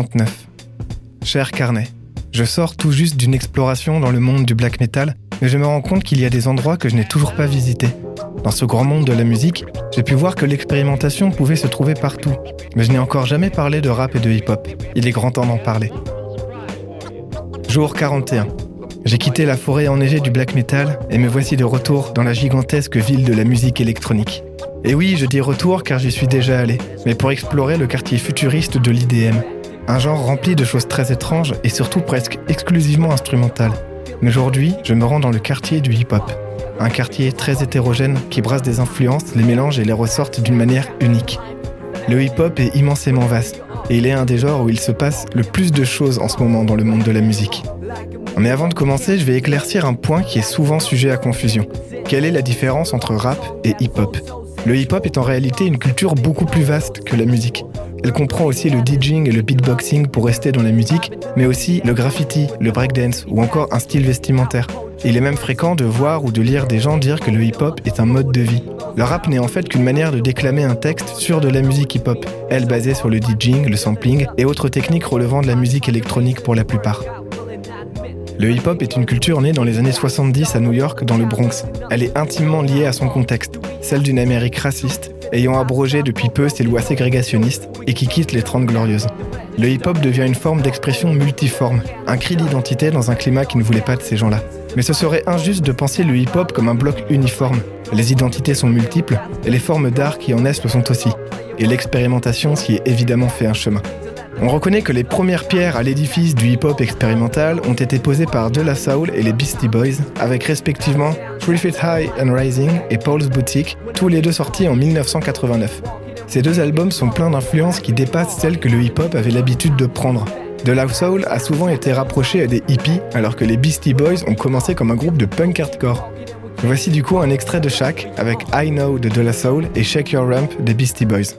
Jour 39. Cher carnet, je sors tout juste d'une exploration dans le monde du black metal, mais je me rends compte qu'il y a des endroits que je n'ai toujours pas visités. Dans ce grand monde de la musique, j'ai pu voir que l'expérimentation pouvait se trouver partout, mais je n'ai encore jamais parlé de rap et de hip-hop. Il est grand temps d'en parler. Jour 41. J'ai quitté la forêt enneigée du black metal et me voici de retour dans la gigantesque ville de la musique électronique. Et oui, je dis retour car j'y suis déjà allé, mais pour explorer le quartier futuriste de l'IDM. Un genre rempli de choses très étranges et surtout presque exclusivement instrumentales. Mais aujourd'hui, je me rends dans le quartier du hip-hop. Un quartier très hétérogène qui brasse des influences, les mélange et les ressortent d'une manière unique. Le hip-hop est immensément vaste et il est un des genres où il se passe le plus de choses en ce moment dans le monde de la musique. Mais avant de commencer, je vais éclaircir un point qui est souvent sujet à confusion. Quelle est la différence entre rap et hip-hop? Le hip-hop est en réalité une culture beaucoup plus vaste que la musique. Elle comprend aussi le DJing et le beatboxing pour rester dans la musique, mais aussi le graffiti, le breakdance ou encore un style vestimentaire. Il est même fréquent de voir ou de lire des gens dire que le hip-hop est un mode de vie. Le rap n'est en fait qu'une manière de déclamer un texte sur de la musique hip-hop, elle basée sur le DJing, le sampling et autres techniques relevant de la musique électronique pour la plupart. Le hip-hop est une culture née dans les années 70 à New York, dans le Bronx. Elle est intimement liée à son contexte, celle d'une Amérique raciste, ayant abrogé depuis peu ses lois ségrégationnistes et qui quitte les Trente Glorieuses. Le hip-hop devient une forme d'expression multiforme, un cri d'identité dans un climat qui ne voulait pas de ces gens-là. Mais ce serait injuste de penser le hip-hop comme un bloc uniforme. Les identités sont multiples et les formes d'art qui en naissent le sont aussi. Et l'expérimentation s'y est évidemment fait un chemin. On reconnaît que les premières pierres à l'édifice du hip-hop expérimental ont été posées par De La Soul et les Beastie Boys, avec respectivement Three Feet High and Rising et Paul's Boutique, tous les deux sortis en 1989. Ces deux albums sont pleins d'influences qui dépassent celles que le hip-hop avait l'habitude de prendre. De La Soul a souvent été rapproché à des hippies, alors que les Beastie Boys ont commencé comme un groupe de punk hardcore. Voici du coup un extrait de chaque, avec I Know de De La Soul et Shake Your Rump des Beastie Boys.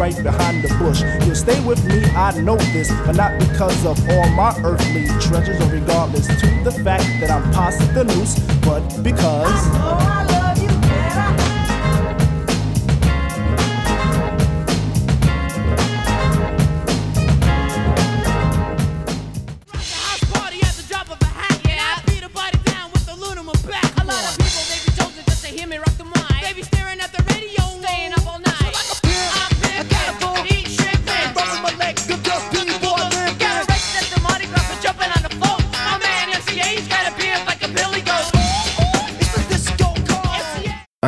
Right behind the bush. You'll stay with me, I know this, but not because of all my earthly treasures, or regardless to the fact that I'm past the noose, but because.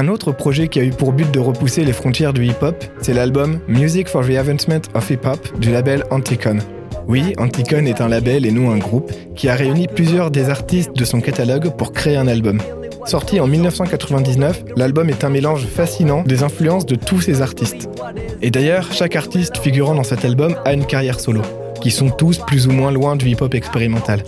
Un autre projet qui a eu pour but de repousser les frontières du hip-hop, c'est l'album Music for the Advancement of Hip-Hop du label Anticon. Oui, Anticon est un label et non un groupe qui a réuni plusieurs des artistes de son catalogue pour créer un album. Sorti en 1999, l'album est un mélange fascinant des influences de tous ces artistes. Et d'ailleurs, chaque artiste figurant dans cet album a une carrière solo, qui sont tous plus ou moins loin du hip-hop expérimental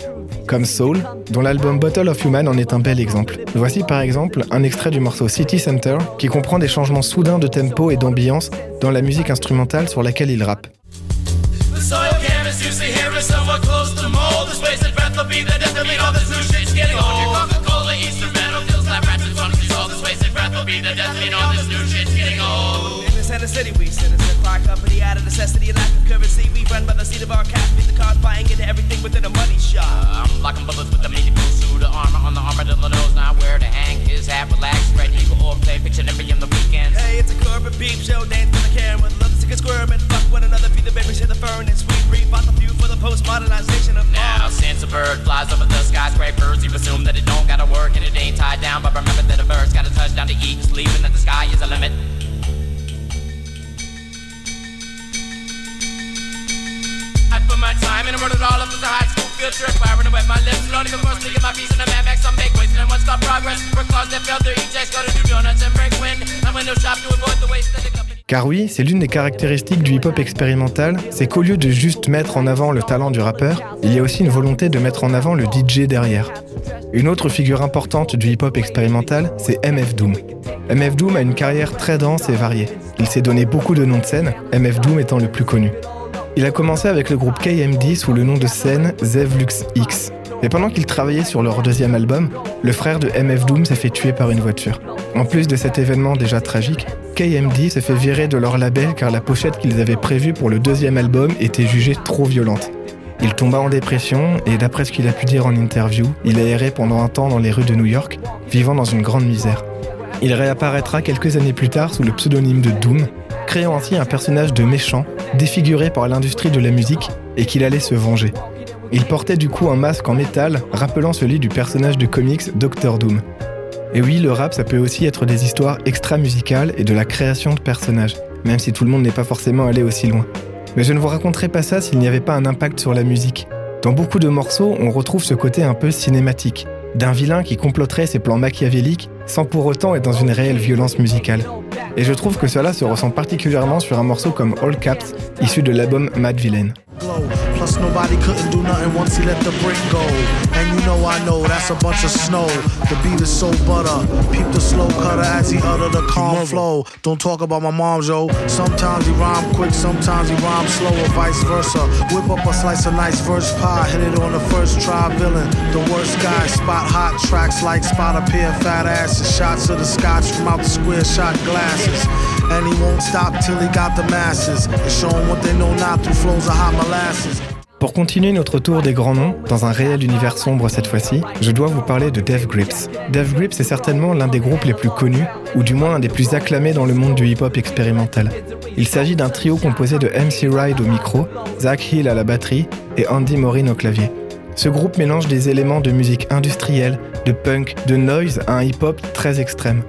comme Soul, dont l'album Bottle of Human en est un bel exemple. Voici par exemple un extrait du morceau City Center qui comprend des changements soudains de tempo et d'ambiance dans la musique instrumentale sur laquelle il rappe. Center city. We citizen car company out of necessity and lack of currency. We run by the seat of our cash, beat the cars buying into everything within a money shot. Uh, I'm locking bullets with the medieval suit of armor on the armor armadillo nose. Now where to hang his hat, relax, spread eagle or play picture Pictionary in the weekends. Hey, it's a curb and beep show, dance for the camera. Love to a squirm and fuck one another, feed the baby, share the furnace. We brief out the view for the postmodernization of now. Since a bird flies over the skyscrapers, you assume that it don't gotta work and it ain't tied down. But remember that a bird's gotta touch down to eat and sleep, that the sky is a limit. Car oui, c'est l'une des caractéristiques du hip-hop expérimental, c'est qu'au lieu de juste mettre en avant le talent du rappeur, il y a aussi une volonté de mettre en avant le DJ derrière. Une autre figure importante du hip-hop expérimental, c'est MF Doom. MF Doom a une carrière très dense et variée. Il s'est donné beaucoup de noms de scène, MF Doom étant le plus connu. Il a commencé avec le groupe KMD sous le nom de scène Zevlux X. Mais pendant qu'il travaillait sur leur deuxième album, le frère de MF Doom s'est fait tuer par une voiture. En plus de cet événement déjà tragique, KMD se fait virer de leur label car la pochette qu'ils avaient prévue pour le deuxième album était jugée trop violente. Il tomba en dépression et d'après ce qu'il a pu dire en interview, il a erré pendant un temps dans les rues de New York, vivant dans une grande misère. Il réapparaîtra quelques années plus tard sous le pseudonyme de Doom, créant ainsi un personnage de méchant, défiguré par l'industrie de la musique et qu'il allait se venger. Il portait du coup un masque en métal rappelant celui du personnage de comics Doctor Doom. Et oui, le rap, ça peut aussi être des histoires extra-musicales et de la création de personnages, même si tout le monde n'est pas forcément allé aussi loin. Mais je ne vous raconterai pas ça s'il n'y avait pas un impact sur la musique. Dans beaucoup de morceaux, on retrouve ce côté un peu cinématique, d'un vilain qui comploterait ses plans machiavéliques sans pour autant être dans une réelle violence musicale. Et je trouve que cela se ressent particulièrement sur un morceau comme All Caps, issu de l'album Mad Villain. Plus nobody couldn't do nothing once he let the brick go. And you know I know that's a bunch of snow. The beat is so butter. Peep the slow cutter as he utter the calm flow. Don't talk about my mom, yo. Sometimes he rhyme quick, sometimes he rhyme slow, or vice versa. Whip up a slice of nice verse pie, hit it on the first try. Villain, the worst guy. Spot hot tracks like spot a pair of fat asses. Shots of the scotch from out the square shot glasses. And he won't stop till he got the masses. And show 'em what they know not through flows of hot molasses. Pour continuer notre tour des grands noms, dans un réel univers sombre cette fois-ci, je dois vous parler de Dev Grips. Dev Grips est certainement l'un des groupes les plus connus, ou du moins un des plus acclamés dans le monde du hip-hop expérimental. Il s'agit d'un trio composé de MC Ride au micro, Zach Hill à la batterie et Andy Morin au clavier. Ce groupe mélange des éléments de musique industrielle, de punk, de noise à un hip-hop très extrême.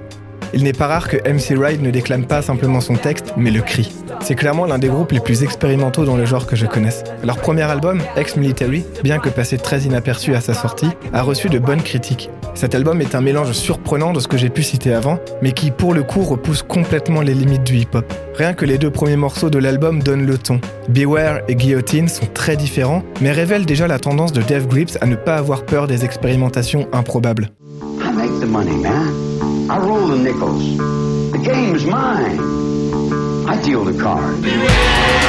Il n'est pas rare que MC Ride ne déclame pas simplement son texte, mais le crie. C'est clairement l'un des groupes les plus expérimentaux dans le genre que je connaisse. Leur premier album, Ex-Military, bien que passé très inaperçu à sa sortie, a reçu de bonnes critiques. Cet album est un mélange surprenant de ce que j'ai pu citer avant, mais qui pour le coup repousse complètement les limites du hip-hop. Rien que les deux premiers morceaux de l'album donnent le ton. Beware et Guillotine sont très différents, mais révèlent déjà la tendance de Dev Grips à ne pas avoir peur des expérimentations improbables. Make the money, man. I roll the nickels. The game's mine. I deal the cards.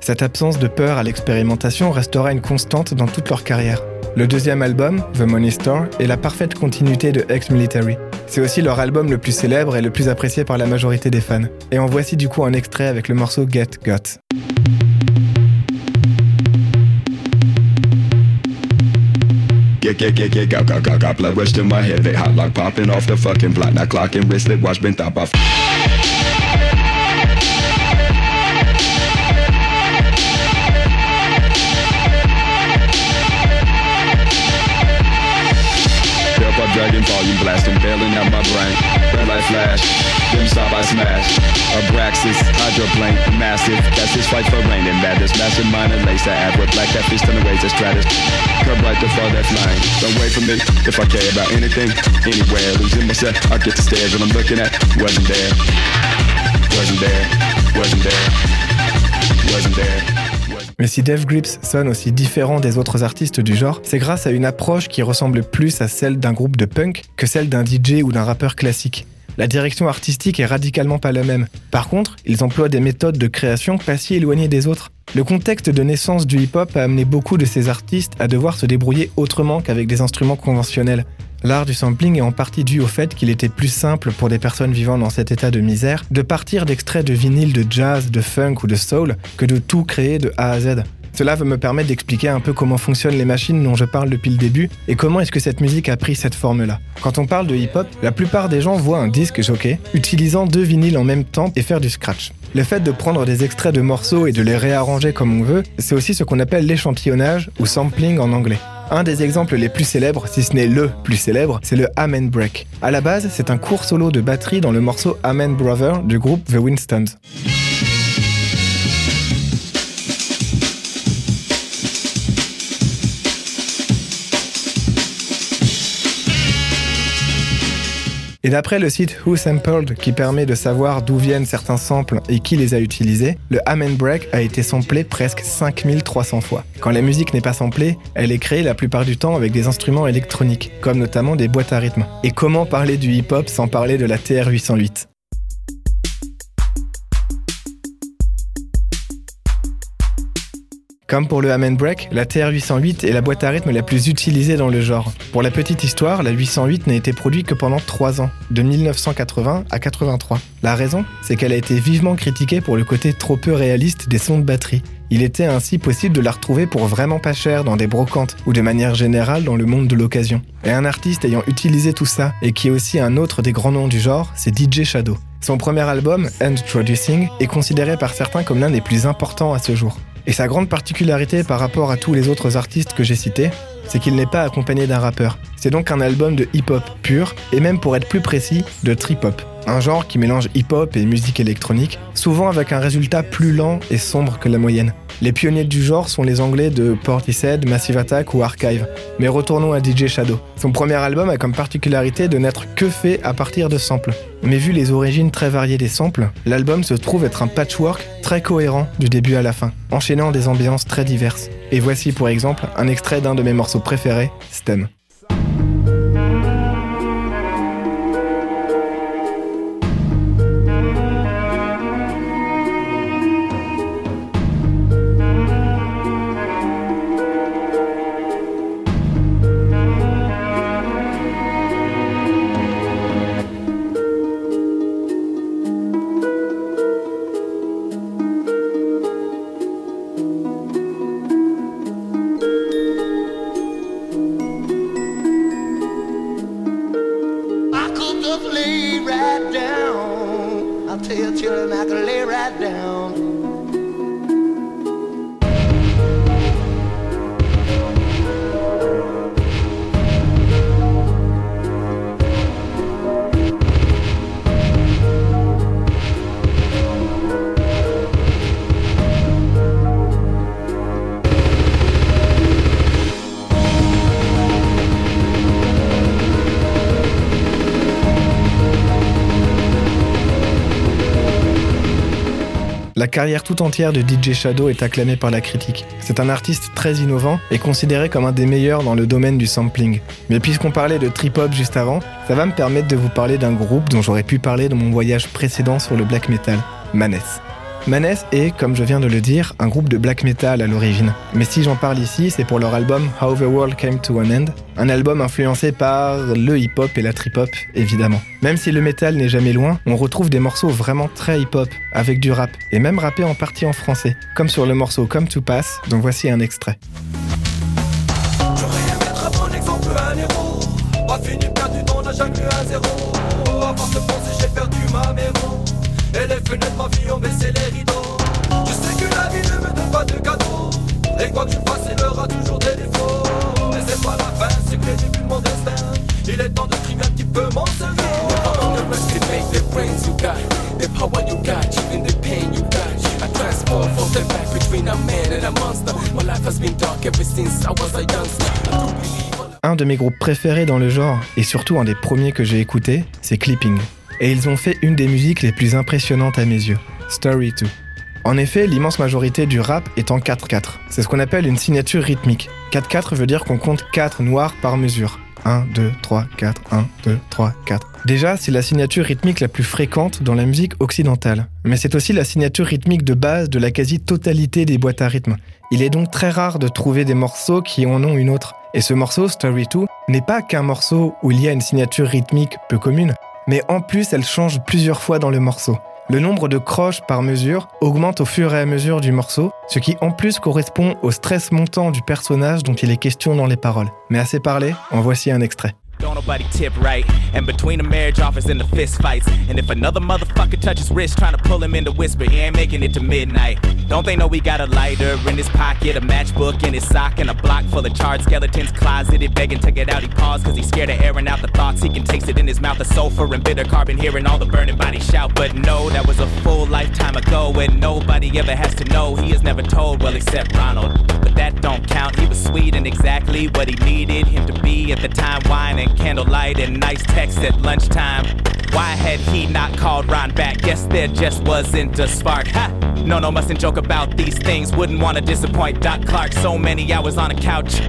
Cette absence de peur à l'expérimentation restera une constante dans toute leur carrière. Le deuxième album, The Money Store, est la parfaite continuité de Ex-Military. C'est aussi leur album le plus célèbre et le plus apprécié par la majorité des fans. Et en voici du coup un extrait avec le morceau Get Got. Get, get, get, got, got, got, got blood rush to my head. They hot like popping off the fucking block. Now clocking wristlet, watch been top off. Dragon volume blasting, bailing out my brain. Red light flash, dim stop, I smash. Abraxas, hydroplane, massive. That's his fight for rain and madness. Massive and lace the ad with black catfish turn the ways that stratus. Come right to fall that flying. Don't wait for me if I care about anything, anywhere. Losing myself, I get the stares when I'm looking at. Wasn't there, wasn't there, wasn't there, wasn't there. Mais si Dev Grips sonne aussi différent des autres artistes du genre, c'est grâce à une approche qui ressemble plus à celle d'un groupe de punk que celle d'un DJ ou d'un rappeur classique. La direction artistique est radicalement pas la même. Par contre, ils emploient des méthodes de création pas si éloignées des autres. Le contexte de naissance du hip-hop a amené beaucoup de ces artistes à devoir se débrouiller autrement qu'avec des instruments conventionnels. L'art du sampling est en partie dû au fait qu'il était plus simple pour des personnes vivant dans cet état de misère de partir d'extraits de vinyle de jazz, de funk ou de soul que de tout créer de A à Z. Cela va me permettre d'expliquer un peu comment fonctionnent les machines dont je parle depuis le début et comment est-ce que cette musique a pris cette forme-là. Quand on parle de hip-hop, la plupart des gens voient un disque jockey utilisant deux vinyles en même temps et faire du scratch. Le fait de prendre des extraits de morceaux et de les réarranger comme on veut, c'est aussi ce qu'on appelle l'échantillonnage ou sampling en anglais. Un des exemples les plus célèbres, si ce n'est le plus célèbre, c'est le Amen Break. À la base, c'est un court solo de batterie dans le morceau Amen Brother du groupe The Winstons. Et d'après le site Who Sampled, qui permet de savoir d'où viennent certains samples et qui les a utilisés, le Amen Break a été samplé presque 5300 fois. Quand la musique n'est pas samplée, elle est créée la plupart du temps avec des instruments électroniques, comme notamment des boîtes à rythme. Et comment parler du hip-hop sans parler de la TR-808 Comme pour le Amen Break, la TR-808 est la boîte à rythme la plus utilisée dans le genre. Pour la petite histoire, la 808 n'a été produite que pendant 3 ans, de 1980 à 83. La raison, c'est qu'elle a été vivement critiquée pour le côté trop peu réaliste des sons de batterie. Il était ainsi possible de la retrouver pour vraiment pas cher dans des brocantes ou de manière générale dans le monde de l'occasion. Et un artiste ayant utilisé tout ça et qui est aussi un autre des grands noms du genre, c'est DJ Shadow. Son premier album, Introducing, est considéré par certains comme l'un des plus importants à ce jour. Et sa grande particularité par rapport à tous les autres artistes que j'ai cités, c'est qu'il n'est pas accompagné d'un rappeur. C'est donc un album de hip-hop pur, et même pour être plus précis, de trip-hop. Un genre qui mélange hip-hop et musique électronique, souvent avec un résultat plus lent et sombre que la moyenne. Les pionniers du genre sont les anglais de Portishead, Massive Attack ou Archive. Mais retournons à DJ Shadow. Son premier album a comme particularité de n'être que fait à partir de samples. Mais vu les origines très variées des samples, l'album se trouve être un patchwork très cohérent du début à la fin, enchaînant des ambiances très diverses. Et voici pour exemple un extrait d'un de mes morceaux préférés, Stem. Carrière tout entière de DJ Shadow est acclamée par la critique. C'est un artiste très innovant et considéré comme un des meilleurs dans le domaine du sampling. Mais puisqu'on parlait de trip-hop juste avant, ça va me permettre de vous parler d'un groupe dont j'aurais pu parler dans mon voyage précédent sur le black metal, Manes. Manes est, comme je viens de le dire, un groupe de black metal à l'origine. Mais si j'en parle ici, c'est pour leur album How the World Came to an End, un album influencé par le hip-hop et la trip-hop, évidemment. Même si le metal n'est jamais loin, on retrouve des morceaux vraiment très hip-hop, avec du rap, et même rappé en partie en français, comme sur le morceau Come to Pass, dont voici un extrait. Et les fenêtres de ma vie ont baissé les rideaux. Je sais que la vie ne me donne pas de cadeaux. Et quoi que tu fasses, il y aura toujours des défauts. Mais c'est pas la fin, c'est que le début de mon destin. Il est temps de trier un petit peu mon cerveau. the power you got, even the pain you got. I transform from the back between a man and a monster. My life has been dark ever since I was a youngster. Un de mes groupes préférés dans le genre, et surtout un des premiers que j'ai écouté, c'est Clipping. Et ils ont fait une des musiques les plus impressionnantes à mes yeux, Story 2. En effet, l'immense majorité du rap est en 4-4. C'est ce qu'on appelle une signature rythmique. 4-4 veut dire qu'on compte 4 noirs par mesure. 1, 2, 3, 4, 1, 2, 3, 4. Déjà, c'est la signature rythmique la plus fréquente dans la musique occidentale. Mais c'est aussi la signature rythmique de base de la quasi-totalité des boîtes à rythme. Il est donc très rare de trouver des morceaux qui en ont une autre. Et ce morceau, Story 2, n'est pas qu'un morceau où il y a une signature rythmique peu commune, mais en plus elle change plusieurs fois dans le morceau. Le nombre de croches par mesure augmente au fur et à mesure du morceau, ce qui en plus correspond au stress montant du personnage dont il est question dans les paroles. Mais assez parlé, en voici un extrait. Don't nobody tip right. And between the marriage offers and the fist fights. And if another motherfucker touches wrist trying to pull him in to whisper, he ain't making it to midnight. Don't they know we got a lighter in his pocket, a matchbook in his sock, and a block full of charred skeletons closeted, begging to get out. He paused cause he's scared of airing out the thoughts. He can taste it in his mouth, the sulfur and bitter carbon, hearing all the burning bodies shout. But no, that was a full lifetime ago, and nobody ever has to know. He is never told, well, except Ronald. But that don't count. He was sweet and exactly what he needed him to be at the time, and candlelight and nice text at lunchtime. Why had he not called Ron back? Guess there just wasn't a spark. Ha! No, no, mustn't joke about these things. Wouldn't want to disappoint Doc Clark. So many hours on a couch,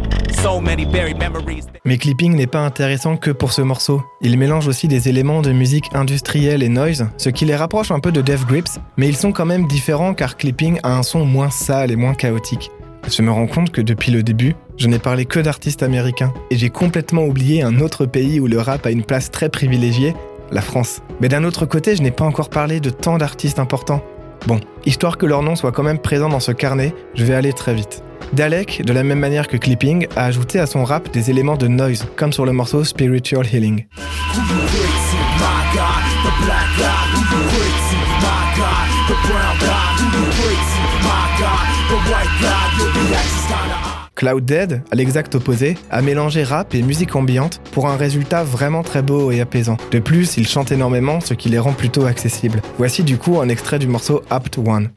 so many buried memories. Mais Clipping n'est pas intéressant que pour ce morceau. Il mélange aussi des éléments de musique industrielle et noise, ce qui les rapproche un peu de Def Grips, mais ils sont quand même différents car Clipping a un son moins sale et moins chaotique. Je me rends compte que depuis le début, je n'ai parlé que d'artistes américains, et j'ai complètement oublié un autre pays où le rap a une place très privilégiée, la France. Mais d'un autre côté, je n'ai pas encore parlé de tant d'artistes importants. Bon, histoire que leur nom soit quand même présent dans ce carnet, je vais aller très vite. Dalek, de la même manière que Clipping, a ajouté à son rap des éléments de noise, comme sur le morceau Spiritual Healing. Cloud Dead, à l'exact opposé, a mélangé rap et musique ambiante pour un résultat vraiment très beau et apaisant. De plus, il chante énormément, ce qui les rend plutôt accessibles. Voici du coup un extrait du morceau Apt One.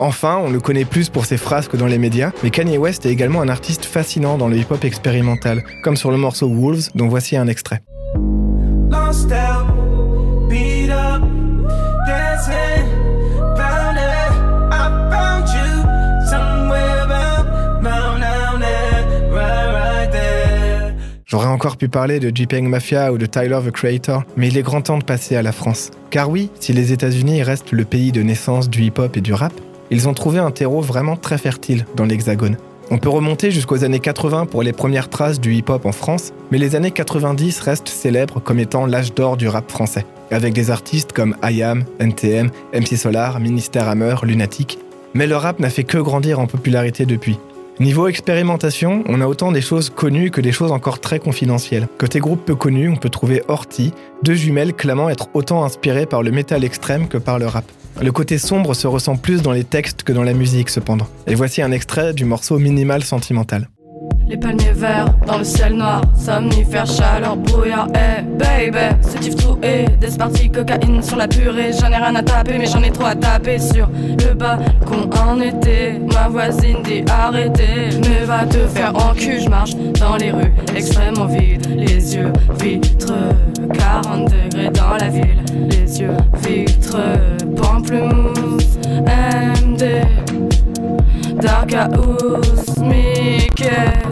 Enfin, on le connaît plus pour ses phrases que dans les médias, mais Kanye West est également un artiste fascinant dans le hip-hop expérimental, comme sur le morceau Wolves, dont voici un extrait. J'aurais encore pu parler de J-Peng Mafia ou de Tyler the Creator, mais il est grand temps de passer à la France. Car oui, si les États-Unis restent le pays de naissance du hip-hop et du rap, ils ont trouvé un terreau vraiment très fertile dans l'Hexagone. On peut remonter jusqu'aux années 80 pour les premières traces du hip-hop en France, mais les années 90 restent célèbres comme étant l'âge d'or du rap français, avec des artistes comme IAM, NTM, MC Solar, Ministère Hammer, Lunatic. Mais le rap n'a fait que grandir en popularité depuis. Niveau expérimentation, on a autant des choses connues que des choses encore très confidentielles. Côté groupe peu connu, on peut trouver Horty, deux jumelles clamant être autant inspirées par le métal extrême que par le rap. Le côté sombre se ressent plus dans les textes que dans la musique cependant. Et voici un extrait du morceau Minimal Sentimental. Les palmiers verts dans le ciel noir, somnifère, chaleur, brouillard, eh baby, ce tif tout et des parties cocaïne sur la purée. J'en ai rien à taper, mais j'en ai trop à taper sur le balcon en été. Ma voisine dit arrêtez, mais va te faire en cul. Je marche dans les rues extrêmement vides, les yeux vitreux, 40 degrés dans la ville, les yeux vitreux, pamplemousse, MD. Dark House, Mickey.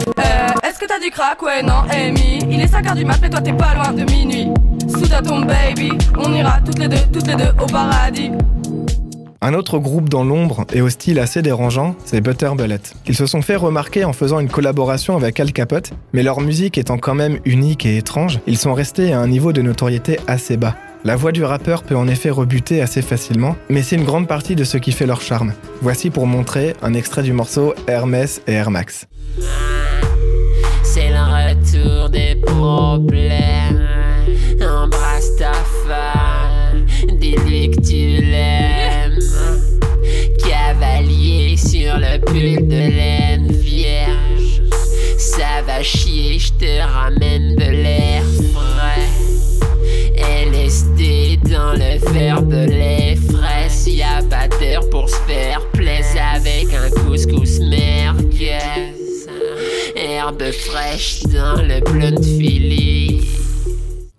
Est-ce que t'as du crack? Ouais, non, Amy. Il est 5h du mat, mais toi t'es pas loin de minuit. Souda ton baby, on ira toutes les deux, toutes les deux au paradis. Un autre groupe dans l'ombre et au style assez dérangeant, c'est Butter Bullet. Ils se sont fait remarquer en faisant une collaboration avec Al Capote, mais leur musique étant quand même unique et étrange, ils sont restés à un niveau de notoriété assez bas. La voix du rappeur peut en effet rebuter assez facilement, mais c'est une grande partie de ce qui fait leur charme. Voici pour montrer un extrait du morceau Hermès et Air Max. Des problèmes. Embrasse ta femme, dis-lui que tu l'aimes. Cavalier sur le pull de laine vierge. Ça va chier, je te ramène de l'air frais. LSD dans le verre de lait frais. Y a pas d'heure pour se faire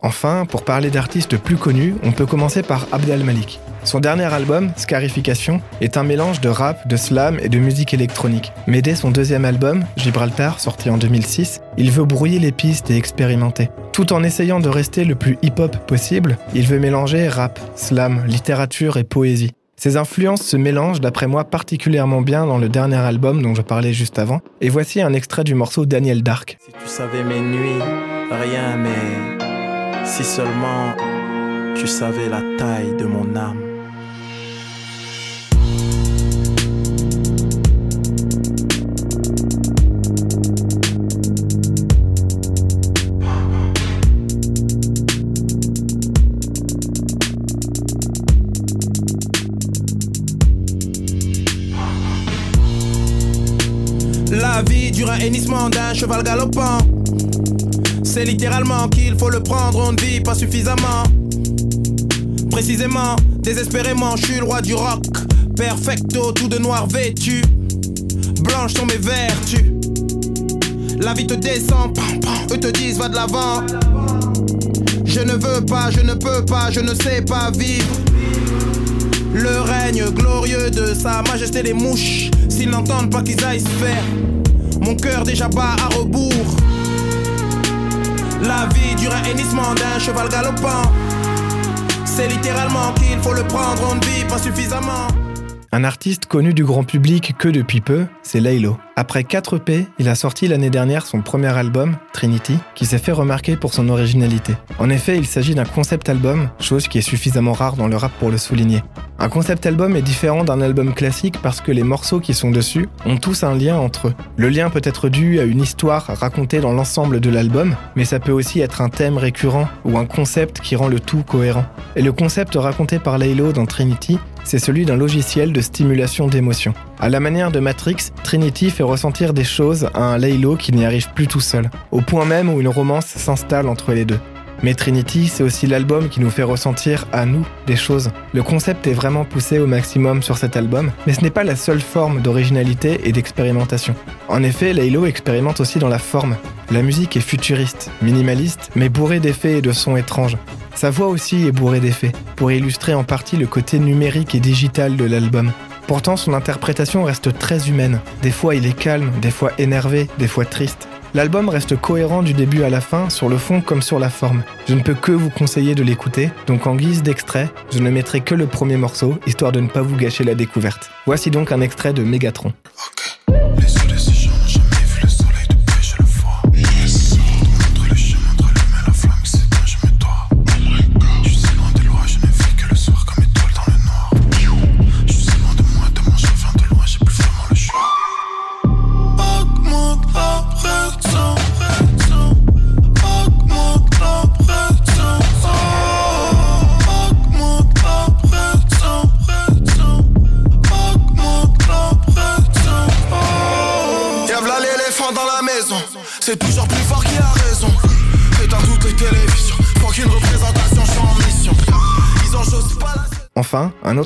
Enfin, pour parler d'artistes plus connus, on peut commencer par Abdel Malik. Son dernier album, Scarification, est un mélange de rap, de slam et de musique électronique. Mais dès son deuxième album, Gibraltar, sorti en 2006, il veut brouiller les pistes et expérimenter. Tout en essayant de rester le plus hip-hop possible, il veut mélanger rap, slam, littérature et poésie. Ces influences se mélangent d'après moi particulièrement bien dans le dernier album dont je parlais juste avant, et voici un extrait du morceau Daniel Dark. Si tu savais mes nuits, rien, mais si seulement tu savais la taille de mon âme. Cheval galopant. C'est littéralement qu'il faut le prendre, on ne vit pas suffisamment. Précisément, désespérément, je suis le roi du rock. Perfecto, tout de noir vêtu. Blanches sont mes vertus. La vie te descend, pam, pam, eux te disent va de l'avant. Je ne veux pas, je ne peux pas, je ne sais pas vivre. Le règne glorieux de sa majesté des mouches. S'ils n'entendent pas qu'ils aillent se faire. Mon cœur déjà bat à rebours. La vie dure un hennissement d'un cheval galopant. C'est littéralement qu'il faut le prendre, on ne vit pas suffisamment. Un artiste connu du grand public que depuis peu, c'est Laylo. Après 4 P, il a sorti l'année dernière son premier album, Trinity, qui s'est fait remarquer pour son originalité. En effet, il s'agit d'un concept album, chose qui est suffisamment rare dans le rap pour le souligner. Un concept album est différent d'un album classique parce que les morceaux qui sont dessus ont tous un lien entre eux. Le lien peut être dû à une histoire racontée dans l'ensemble de l'album, mais ça peut aussi être un thème récurrent ou un concept qui rend le tout cohérent. Et le concept raconté par Laylo dans Trinity, c'est celui d'un logiciel de stimulation d'émotions. À la manière de Matrix, Trinity fait ressentir des choses à un Laylo qui n'y arrive plus tout seul, au point même où une romance s'installe entre les deux. Mais Trinity, c'est aussi l'album qui nous fait ressentir à nous des choses. Le concept est vraiment poussé au maximum sur cet album, mais ce n'est pas la seule forme d'originalité et d'expérimentation. En effet, Laylo expérimente aussi dans la forme. La musique est futuriste, minimaliste, mais bourrée d'effets et de sons étranges. Sa voix aussi est bourrée d'effets, pour illustrer en partie le côté numérique et digital de l'album. Pourtant, son interprétation reste très humaine. Des fois, il est calme, des fois énervé, des fois triste. L'album reste cohérent du début à la fin, sur le fond comme sur la forme. Je ne peux que vous conseiller de l'écouter, donc en guise d'extrait, je ne mettrai que le premier morceau, histoire de ne pas vous gâcher la découverte. Voici donc un extrait de Megatron.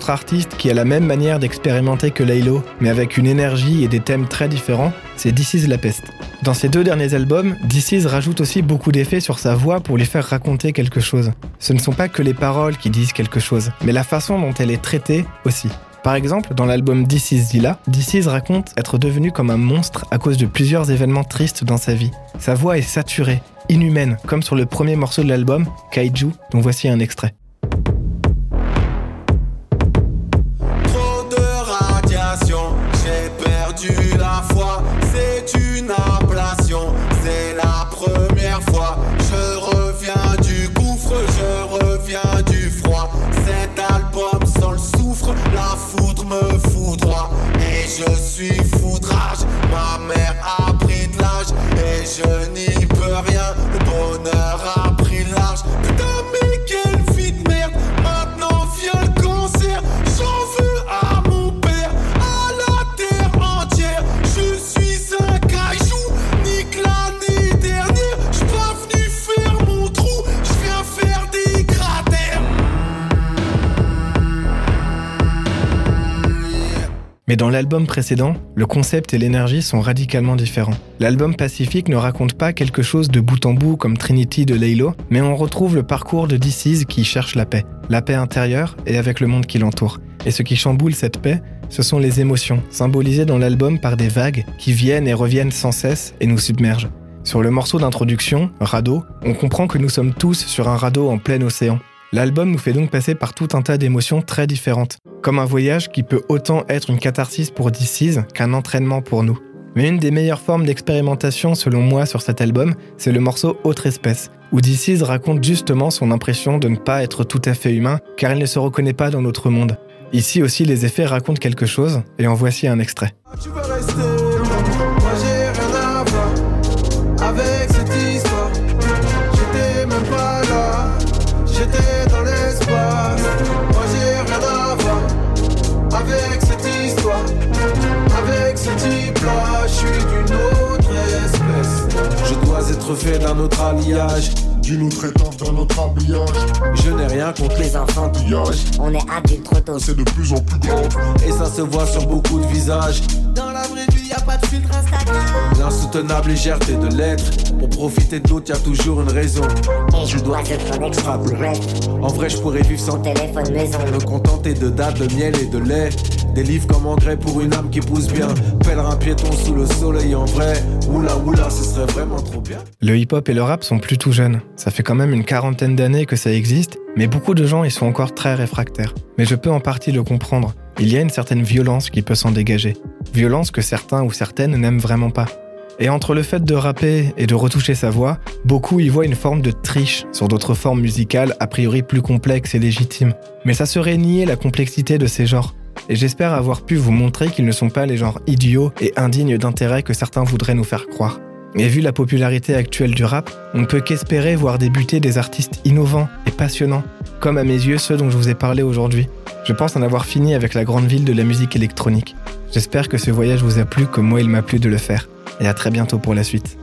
Autre artiste qui a la même manière d'expérimenter que Laylo, mais avec une énergie et des thèmes très différents, c'est This Is La Peste. Dans ses deux derniers albums, This Is rajoute aussi beaucoup d'effets sur sa voix pour lui faire raconter quelque chose. Ce ne sont pas que les paroles qui disent quelque chose, mais la façon dont elle est traitée aussi. Par exemple, dans l'album This Is Zilla, This Is raconte être devenu comme un monstre à cause de plusieurs événements tristes dans sa vie. Sa voix est saturée, inhumaine, comme sur le premier morceau de l'album, Kaiju, dont voici un extrait. Et Mais dans l'album précédent, le concept et l'énergie sont radicalement différents. L'album Pacifique ne raconte pas quelque chose de bout en bout comme Trinity de Laylo, mais on retrouve le parcours de DC's qui cherche la paix, la paix intérieure et avec le monde qui l'entoure. Et ce qui chamboule cette paix, ce sont les émotions, symbolisées dans l'album par des vagues qui viennent et reviennent sans cesse et nous submergent. Sur le morceau d'introduction, Radeau, on comprend que nous sommes tous sur un radeau en plein océan. L'album nous fait donc passer par tout un tas d'émotions très différentes, comme un voyage qui peut autant être une catharsis pour DC's qu'un entraînement pour nous. Mais une des meilleures formes d'expérimentation selon moi sur cet album, c'est le morceau Autre espèce, où DC's raconte justement son impression de ne pas être tout à fait humain car il ne se reconnaît pas dans notre monde. Ici aussi les effets racontent quelque chose, et en voici un extrait. Avec fait d'un autre alliage. D'une autre étoffe, d'un autre habillage. Je n'ai rien contre les enfantillages. On est adulte trop tôt. C'est de plus en plus grave. Et ça se voit sur beaucoup de visages. Dans vraie vie, y a pas de filtre Instagram. L'insoutenable légèreté de l'être. Pour profiter de l'autre, y a toujours une raison. Et je dois être un extra pour reste. En vrai, je pourrais vivre sans Téléphone maison. Me contenter de dates, de miel et de lait. Des livres comme engrais pour une âme qui pousse bien. Pèlerin piéton sous le soleil en vrai. Oula oula, ce serait vraiment trop bien. Le hip-hop et le rap sont plus tout jeunes. Ça fait quand même une quarantaine d'années que ça existe, mais beaucoup de gens y sont encore très réfractaires. Mais je peux en partie le comprendre. Il y a une certaine violence qui peut s'en dégager. Violence que certains ou certaines n'aiment vraiment pas. Et entre le fait de rapper et de retoucher sa voix, beaucoup y voient une forme de triche sur d'autres formes musicales a priori plus complexes et légitimes. Mais ça serait nier la complexité de ces genres. Et j'espère avoir pu vous montrer qu'ils ne sont pas les genres idiots et indignes d'intérêt que certains voudraient nous faire croire. Et vu la popularité actuelle du rap, on ne peut qu'espérer voir débuter des artistes innovants et passionnants, comme à mes yeux ceux dont je vous ai parlé aujourd'hui. Je pense en avoir fini avec la grande ville de la musique électronique. J'espère que ce voyage vous a plu comme moi il m'a plu de le faire. Et à très bientôt pour la suite.